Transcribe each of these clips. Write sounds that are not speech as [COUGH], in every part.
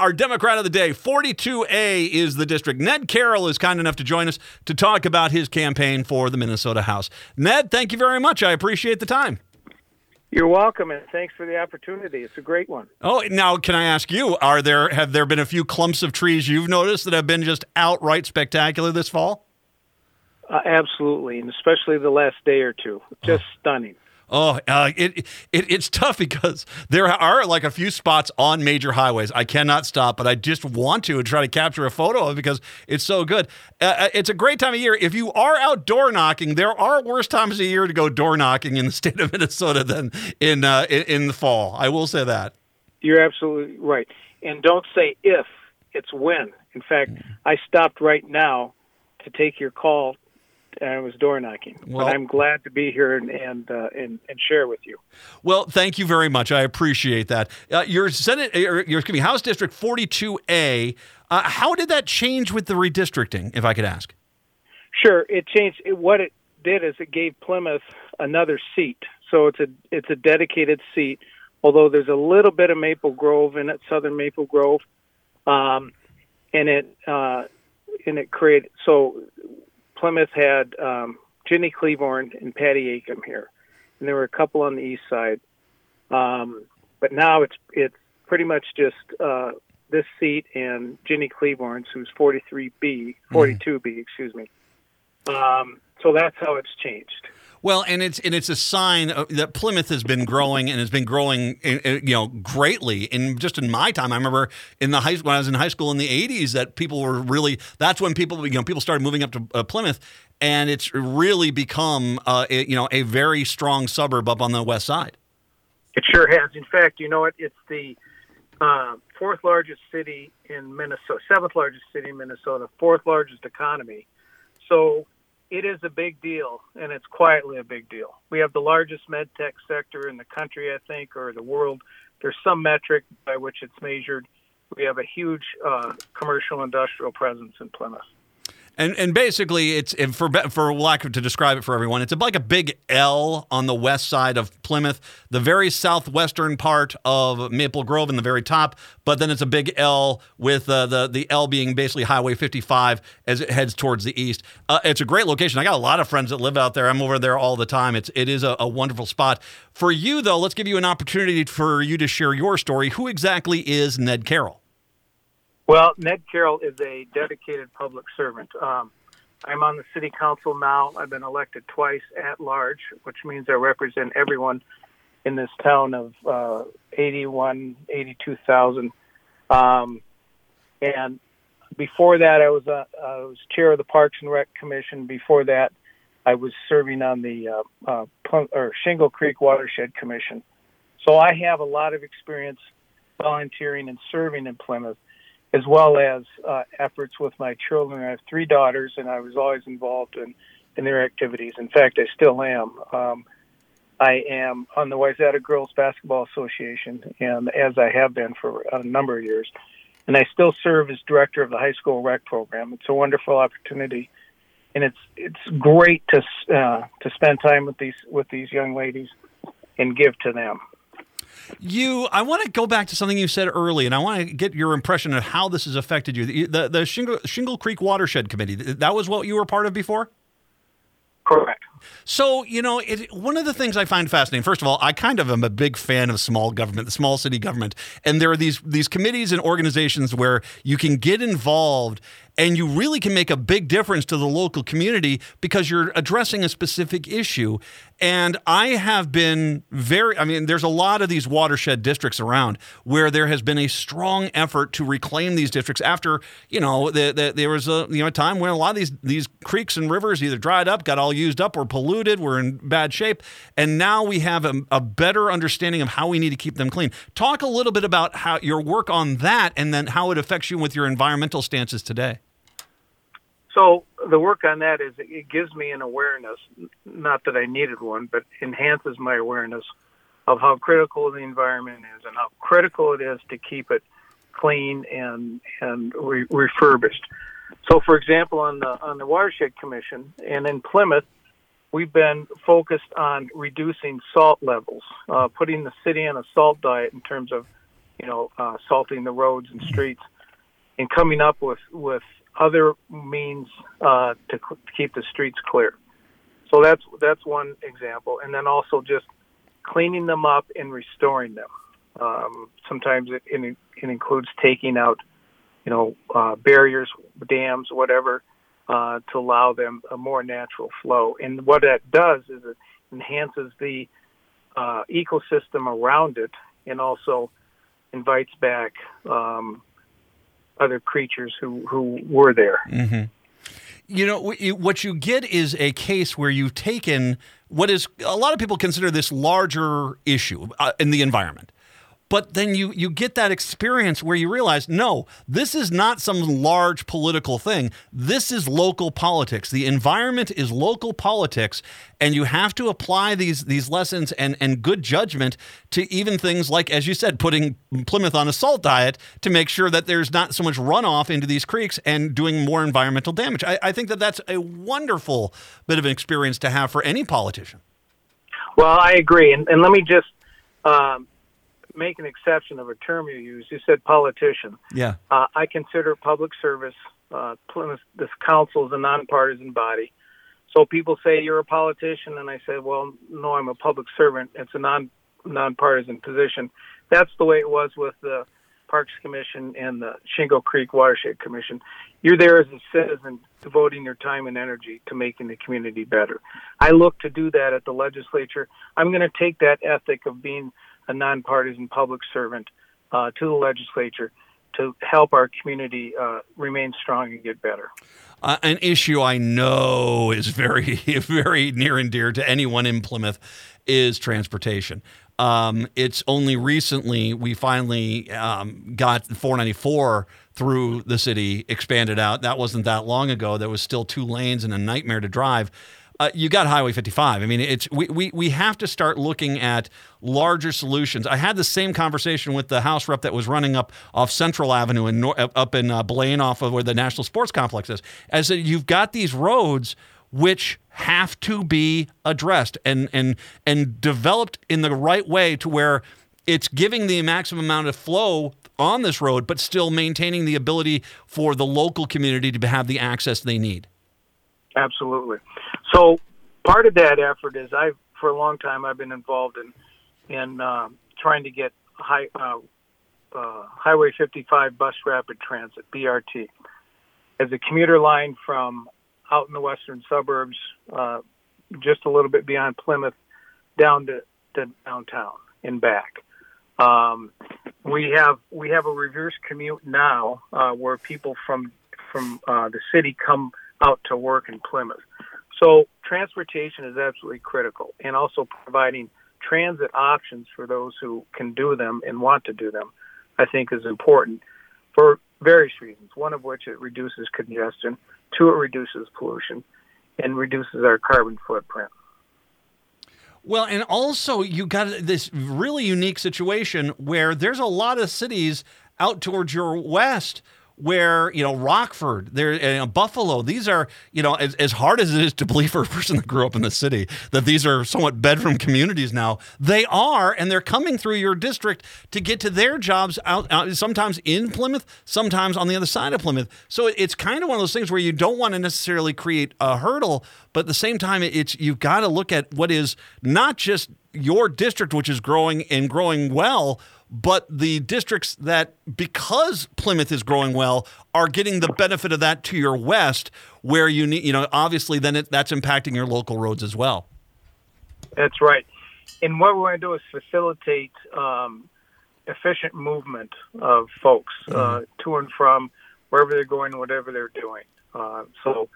Our Democrat of the day, 42A is the district. Ned Carroll is kind enough to join us to talk about his campaign for the Minnesota House. Ned, thank you very much. I appreciate the time. You're welcome, and thanks for the opportunity. It's a great one. Oh, now can I ask you? Are there have there been a few clumps of trees you've noticed that have been just outright spectacular this fall? Uh, absolutely, and especially the last day or two, just oh. stunning. Oh, uh, it, it it's tough because there are like a few spots on major highways I cannot stop, but I just want to and try to capture a photo of it because it's so good. Uh, uh, it's a great time of year. If you are out door knocking, there are worse times of year to go door knocking in the state of [LAUGHS] Minnesota than in uh, in, in the fall. I will say that. You're absolutely right, and don't say if; it's when. In fact, I stopped right now to take your call I was door knocking. Well, but I'm glad to be here and and, uh, and, and share with you. Well, thank you very much. I appreciate that. Uh, your Senate, uh, your excuse me, House District 42A. Uh, how did that change with the redistricting, if I could ask? Sure, it changed. It, what it did is it gave Plymouth another seat. So it's a it's a dedicated seat. Although there's a little bit of Maple Grove in it, Southern Maple Grove, um, and it uh, and it created so Plymouth had um, Ginny Klevorn and Patty Acomb here, and there were a couple on the east side. Um, but now it's it's pretty much just uh, this seat and Ginny Klevorn's, who's 43B, 42B, mm-hmm. excuse me. Um, so that's how it's changed. Well, and it's and it's a sign that Plymouth has been growing and has been growing, eh, eh, you know, greatly. And just in my time, I remember in the high when I was in high school in the '80s that people were really. That's when people, you know, people started moving up to uh, Plymouth, and it's really become, uh, a, you know, a very strong suburb up on the west side. It sure has. In fact, you know what? It's the uh, fourth largest city in Minnesota, seventh largest city in Minnesota, fourth largest economy. So it is a big deal, and it's quietly a big deal. We have the largest med tech sector in the country, I think, or the world. There's some metric by which it's measured. We have a huge uh, commercial industrial presence in Plymouth. And and basically, it's for for lack of to describe it for everyone, it's like a big L on the west side of Plymouth, the very southwestern part of Maple Grove, in the very top. But then it's a big L with uh, the the L being basically Highway 55 as it heads towards the east. Uh, it's a great location. I got a lot of friends that live out there. I'm over there all the time. It's it is a, a wonderful spot. For you though, let's give you an opportunity for you to share your story. Who exactly is Ned Carroll? Well, Ned Carroll is a dedicated public servant. Um, I'm on the city council now. I've been elected twice at large, which means I represent everyone in this town of uh, 81, 82,000. Um, and before that, I was uh, I was chair of the Parks and Rec Commission. Before that, I was serving on the uh, uh, or Shingle Creek Watershed Commission. So I have a lot of experience volunteering and serving in Plymouth as well as uh, efforts with my children. I have three daughters, and I was always involved in, in their activities. In fact, I still am. Um, I am on the Wayzata Girls Basketball Association, and as I have been for a number of years, and I still serve as director of the high school rec program. It's a wonderful opportunity, and it's it's great to uh, to spend time with these with these young ladies and give to them. You, I want to go back to something you said early, and I want to get your impression of how this has affected you. The, the, the Shingle, Shingle Creek Watershed Committee, that was what you were part of before? Correct. So, you know, it, one of the things I find fascinating, first of all, I kind of am a big fan of small government, the small city government. And there are these, these committees and organizations where you can get involved and you really can make a big difference to the local community because you're addressing a specific issue. And I have been very, I mean, there's a lot of these watershed districts around where there has been a strong effort to reclaim these districts after, you know, the, the, there was a you know a time when a lot of these these creeks and rivers either dried up, got all used up, or polluted, we're in bad shape, and now we have a, a better understanding of how we need to keep them clean. Talk a little bit about how your work on that, and then how it affects you with your environmental stances today. So the work on that is it gives me an awareness, not that I needed one, but enhances my awareness of how critical the environment is and how critical it is to keep it clean and and re- refurbished. So, for example, on the on the watershed commission and in Plymouth, we've been focused on reducing salt levels, uh, putting the city on a salt diet in terms of you know, uh, salting the roads and streets, and coming up with with other means uh, to, keep the streets clear. So that's that's one example, and then also just cleaning them up and restoring them. Um, sometimes it, it, it includes taking out, you know, uh, barriers, dams, whatever, uh, to allow them a more natural flow. And what that does is it enhances the uh, ecosystem around it, and also invites back um, other creatures who who were there. Mm-hmm. You know, what you get is a case where you've taken what is a lot of people consider this larger issue uh, in the environment but then you you get that experience where you realize no this is not some large political thing. This is local politics. The environment is local politics and you have to apply these these lessons and and good judgment to even things like as you said putting Plymouth on a salt diet to make sure that there's not so much runoff into these creeks and doing more environmental damage. I, I think that that's a wonderful bit of an experience to have for any politician. Well I agree. And, and let me just um, make an exception of a term you use. You said politician. Yeah. Uh, I consider public service. Uh, this council is a nonpartisan body. So people say you're a politician, and I say, well, no, I'm a public servant. It's a non nonpartisan position. That's the way it was with the Parks Commission and the Shingle Creek Watershed Commission. You're there as a citizen, devoting your time and energy to making the community better. I look to do that at the legislature. I'm going to take that ethic of being a nonpartisan public servant uh, to the legislature to help our community uh, remain strong and get better. Uh, an issue I know is very, [LAUGHS] very near and dear to anyone in Plymouth is transportation. Um, it's only recently we finally um, got 494 through the city expanded out. That wasn't that long ago. There was still two lanes and a nightmare to drive uh, you got Highway 55. I mean, it's we, we we have to start looking at larger solutions. I had the same conversation with the House rep that was running up off Central Avenue in up in uh, Blaine, off of where the National Sports Complex is. As you've got these roads which have to be addressed and and and developed in the right way to where it's giving the maximum amount of flow on this road, but still maintaining the ability for the local community to have the access they need. Absolutely. So part of that effort is I, for a long time, I've been involved in in uh, trying to get high, uh, uh, Highway 55 bus rapid transit (BRT) as a commuter line from out in the western suburbs, uh, just a little bit beyond Plymouth, down to, to downtown and back. Um, we have we have a reverse commute now uh, where people from from uh, the city come out to work in Plymouth. So transportation is absolutely critical, and also providing transit options for those who can do them and want to do them, I think is important for various reasons. One of which it reduces congestion, two, it reduces pollution, and reduces our carbon footprint. Well, and also you got this really unique situation where there's a lot of cities out towards your west where you know Rockford, there, uh, you know, Buffalo. These are you know as, as hard as it is to believe for a person that grew up in the city that these are somewhat bedroom communities now. They are, and they're coming through your district to get to their jobs out, out sometimes in Plymouth, sometimes on the other side of Plymouth. So it's kind of one of those things where you don't want to necessarily create a hurdle, but at the same time, it's you've got to look at what is not just your district, which is growing and growing well but the districts that, because Plymouth is growing well, are getting the benefit of that to your west, where you need, you know, obviously then it, that's impacting your local roads as well. That's right. And what we're going to do is facilitate um, efficient movement of folks uh, mm-hmm. to and from wherever they're going, whatever they're doing. Uh, so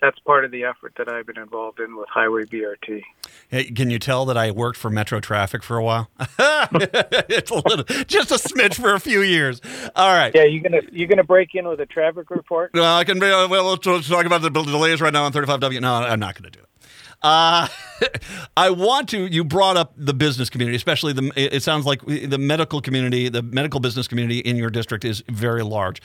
that's part of the effort that I've been involved in with Highway BRT. Hey, can you tell that I worked for Metro Traffic for a while? [LAUGHS] it's a little, just a smidge for a few years. All right. Yeah, you gonna you gonna break in with a traffic report? No, I can. Well, let's talk about the delays right now on 35W. No, I'm not going to do it. Uh, [LAUGHS] I want to. You brought up the business community, especially the. It sounds like the medical community, the medical business community in your district is very large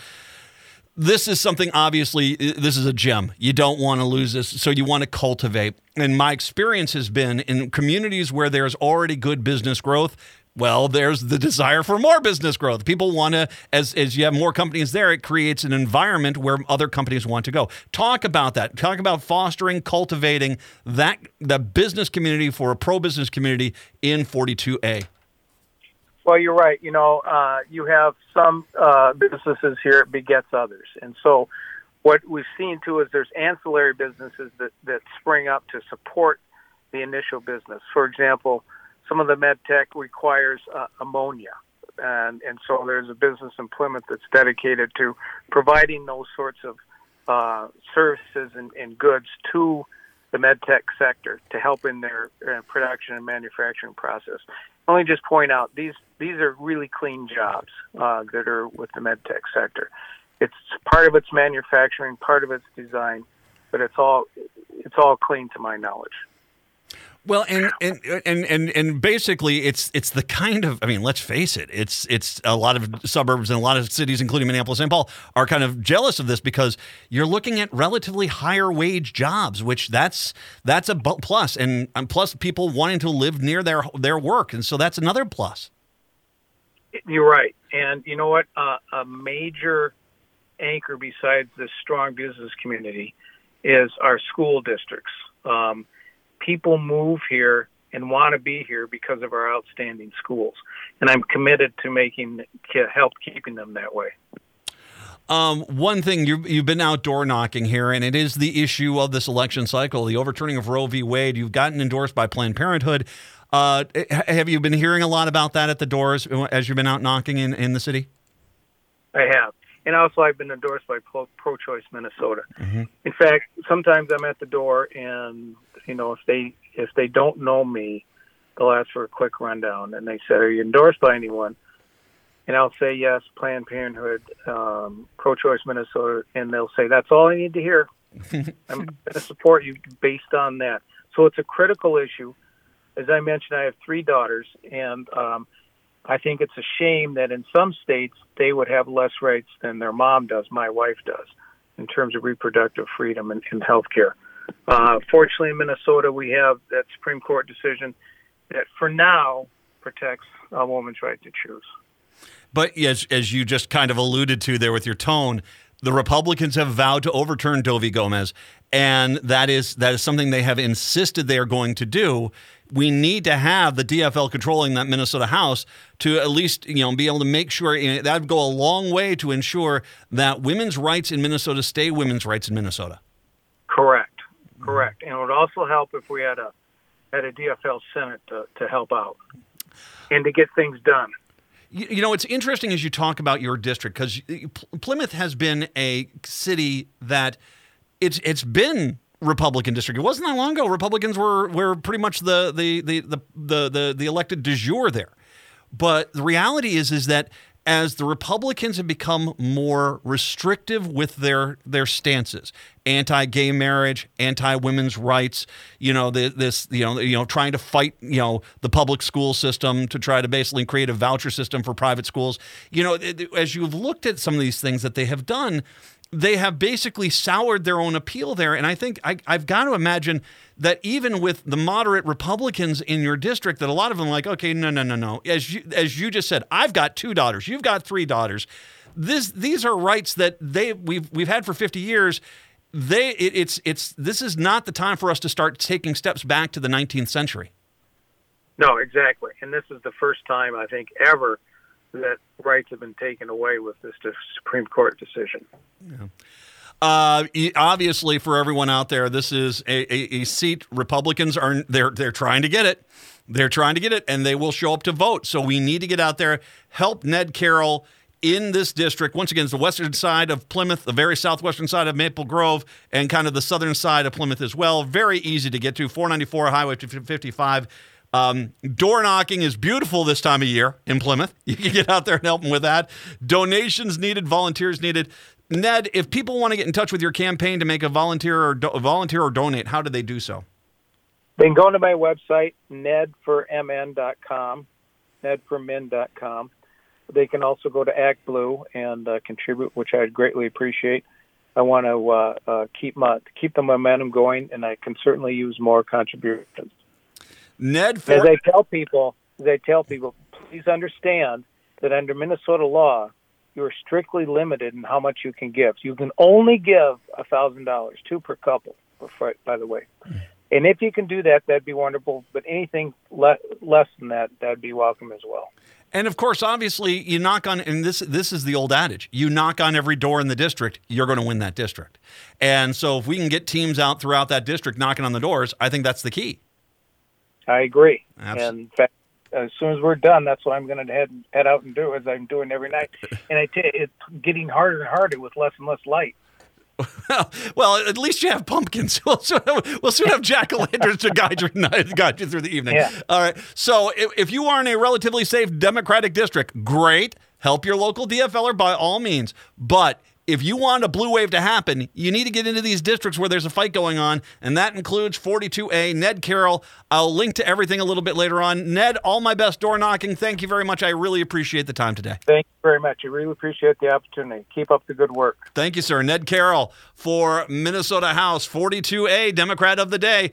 this is something obviously this is a gem you don't want to lose this so you want to cultivate and my experience has been in communities where there's already good business growth Well, there's the desire for more business growth. People want to, as, as you have more companies there, it creates an environment where other companies want to go. Talk about that. Talk about fostering, cultivating that the business community for a pro business community in 42A. Well, you're right. You know, uh, you have some uh, businesses here, it begets others. And so what we've seen too is there's ancillary businesses that, that spring up to support the initial business. For example, some of the med tech requires uh, ammonia. And, and so there's a business in Plymouth that's dedicated to providing those sorts of uh, services and, and goods to the med tech sector to help in their uh, production and manufacturing process. Let me just point out these these are really clean jobs uh, that are with the med tech sector. It's part of its manufacturing, part of its design, but it's all it's all clean to my knowledge. Well, and, and and and and basically, it's it's the kind of I mean, let's face it, it's it's a lot of suburbs and a lot of cities, including Minneapolis, St. Paul, are kind of jealous of this because you're looking at relatively higher wage jobs, which that's that's a plus, and, and plus people wanting to live near their their work, and so that's another plus. You're right, and you know what? Uh, a major anchor besides this strong business community is our school districts. Um, people move here and want to be here because of our outstanding schools, and I'm committed to making help keeping them that way. Um, one thing you you've been outdoor knocking here, and it is the issue of this election cycle, the overturning of Roe v. Wade. You've gotten endorsed by Planned Parenthood. Uh, have you been hearing a lot about that at the doors as you've been out knocking in, in the city? I have and also I've been endorsed by Pro Choice Minnesota. Mm-hmm. In fact, sometimes I'm at the door, and you know, if they if they don't know me, they'll ask for a quick rundown, and they say, "Are you endorsed by anyone?" And I'll say yes, Planned Parenthood, um, Pro Choice Minnesota, and they'll say, "That's all I need to hear." [LAUGHS] I'm going to support you based on that. So it's a critical issue. As I mentioned, I have three daughters, and um, I think it's a shame that in some states they would have less rights than their mom does, my wife does, in terms of reproductive freedom and, and health care. Uh, fortunately, in Minnesota, we have that Supreme Court decision that for now protects a woman's right to choose. But as, as you just kind of alluded to there with your tone, the Republicans have vowed to overturn Doe v. Gomez, and that is that is something they have insisted they are going to do we need to have the DFL controlling that Minnesota House to at least you know be able to make sure that would go a long way to ensure that women's rights in Minnesota stay women's rights in Minnesota. Correct, correct, and it would also help if we had a had a DFL Senate to, to help out and to get things done. You, you know, it's interesting as you talk about your district because Plymouth has been a city that it's it's been Republican district. It wasn't that long ago. Republicans were were pretty much the the the the the the, the elected de jour there. But the reality is is that as the Republicans have become more restrictive with their their stances, anti-gay marriage, anti-women's rights, you know, the, this, you know, you know, trying to fight, you know, the public school system to try to basically create a voucher system for private schools. You know, as you've looked at some of these things that they have done, they have basically soured their own appeal there. And I think I, have got to imagine that even with the moderate Republicans in your district, that a lot of them are like, okay, no, no, no, no. As you, as you just said, I've got two daughters, you've got three daughters. This, these are rights that they we've we've had for 50 years. They it, it's it's this is not the time for us to start taking steps back to the 19th century. No, exactly. And this is the first time I think ever that rights have been taken away with this Supreme Court decision. Yeah. Uh, obviously, for everyone out there, this is a, a, a, seat Republicans are they're they're trying to get it. They're trying to get it, and they will show up to vote. So we need to get out there, help Ned Carroll in this district. Once again, it's the western side of Plymouth, the very southwestern side of Maple Grove, and kind of the southern side of Plymouth as well. Very easy to get to. 494 Highway 55 um, door knocking is beautiful this time of year in Plymouth. [LAUGHS] You can get out there and help them with that. Donations needed, volunteers needed. Ned, if people want to get in touch with your campaign to make a volunteer or do- volunteer or donate, how do they do so? They can go to my website, nedformn.com, nedformin.com. They can also go to Act Blue and uh, contribute, which I'd greatly appreciate. I want to uh, uh, keep my, keep the momentum going, and I can certainly use more contributions. Ned, for- as I tell people, as I tell people, please understand that under Minnesota law, you're strictly limited in how much you can give. You can only give a thousand dollars, two per couple, by the way. And if you can do that, that'd be wonderful. But anything le- less than that, that'd be welcome as well. And of course, obviously, you knock on, and this this is the old adage: you knock on every door in the district, you're going to win that district. And so, if we can get teams out throughout that district knocking on the doors, I think that's the key. I agree. Absolutely. And in fact, as soon as we're done, that's what I'm going to head head out and do, as I'm doing every night. [LAUGHS] And I tell you, it's getting harder and harder with less and less light. [LAUGHS] well, at least you have pumpkins. [LAUGHS] We'll soon have, we'll soon have jack o' lanterns to guide you, guide you through the evening. Yeah. All right. So if, if you are in a relatively safe Democratic district, great. Help your local DFLer by all means. But if you want a blue wave to happen, you need to get into these districts where there's a fight going on, and that includes 42A. Ned Carroll. I'll link to everything a little bit later on. Ned, all my best door knocking. Thank you very much. I really appreciate the time today. Thank you very much. I really appreciate the opportunity. Keep up the good work. Thank you, sir. Ned Carroll for Minnesota House 42A, Democrat of the Day.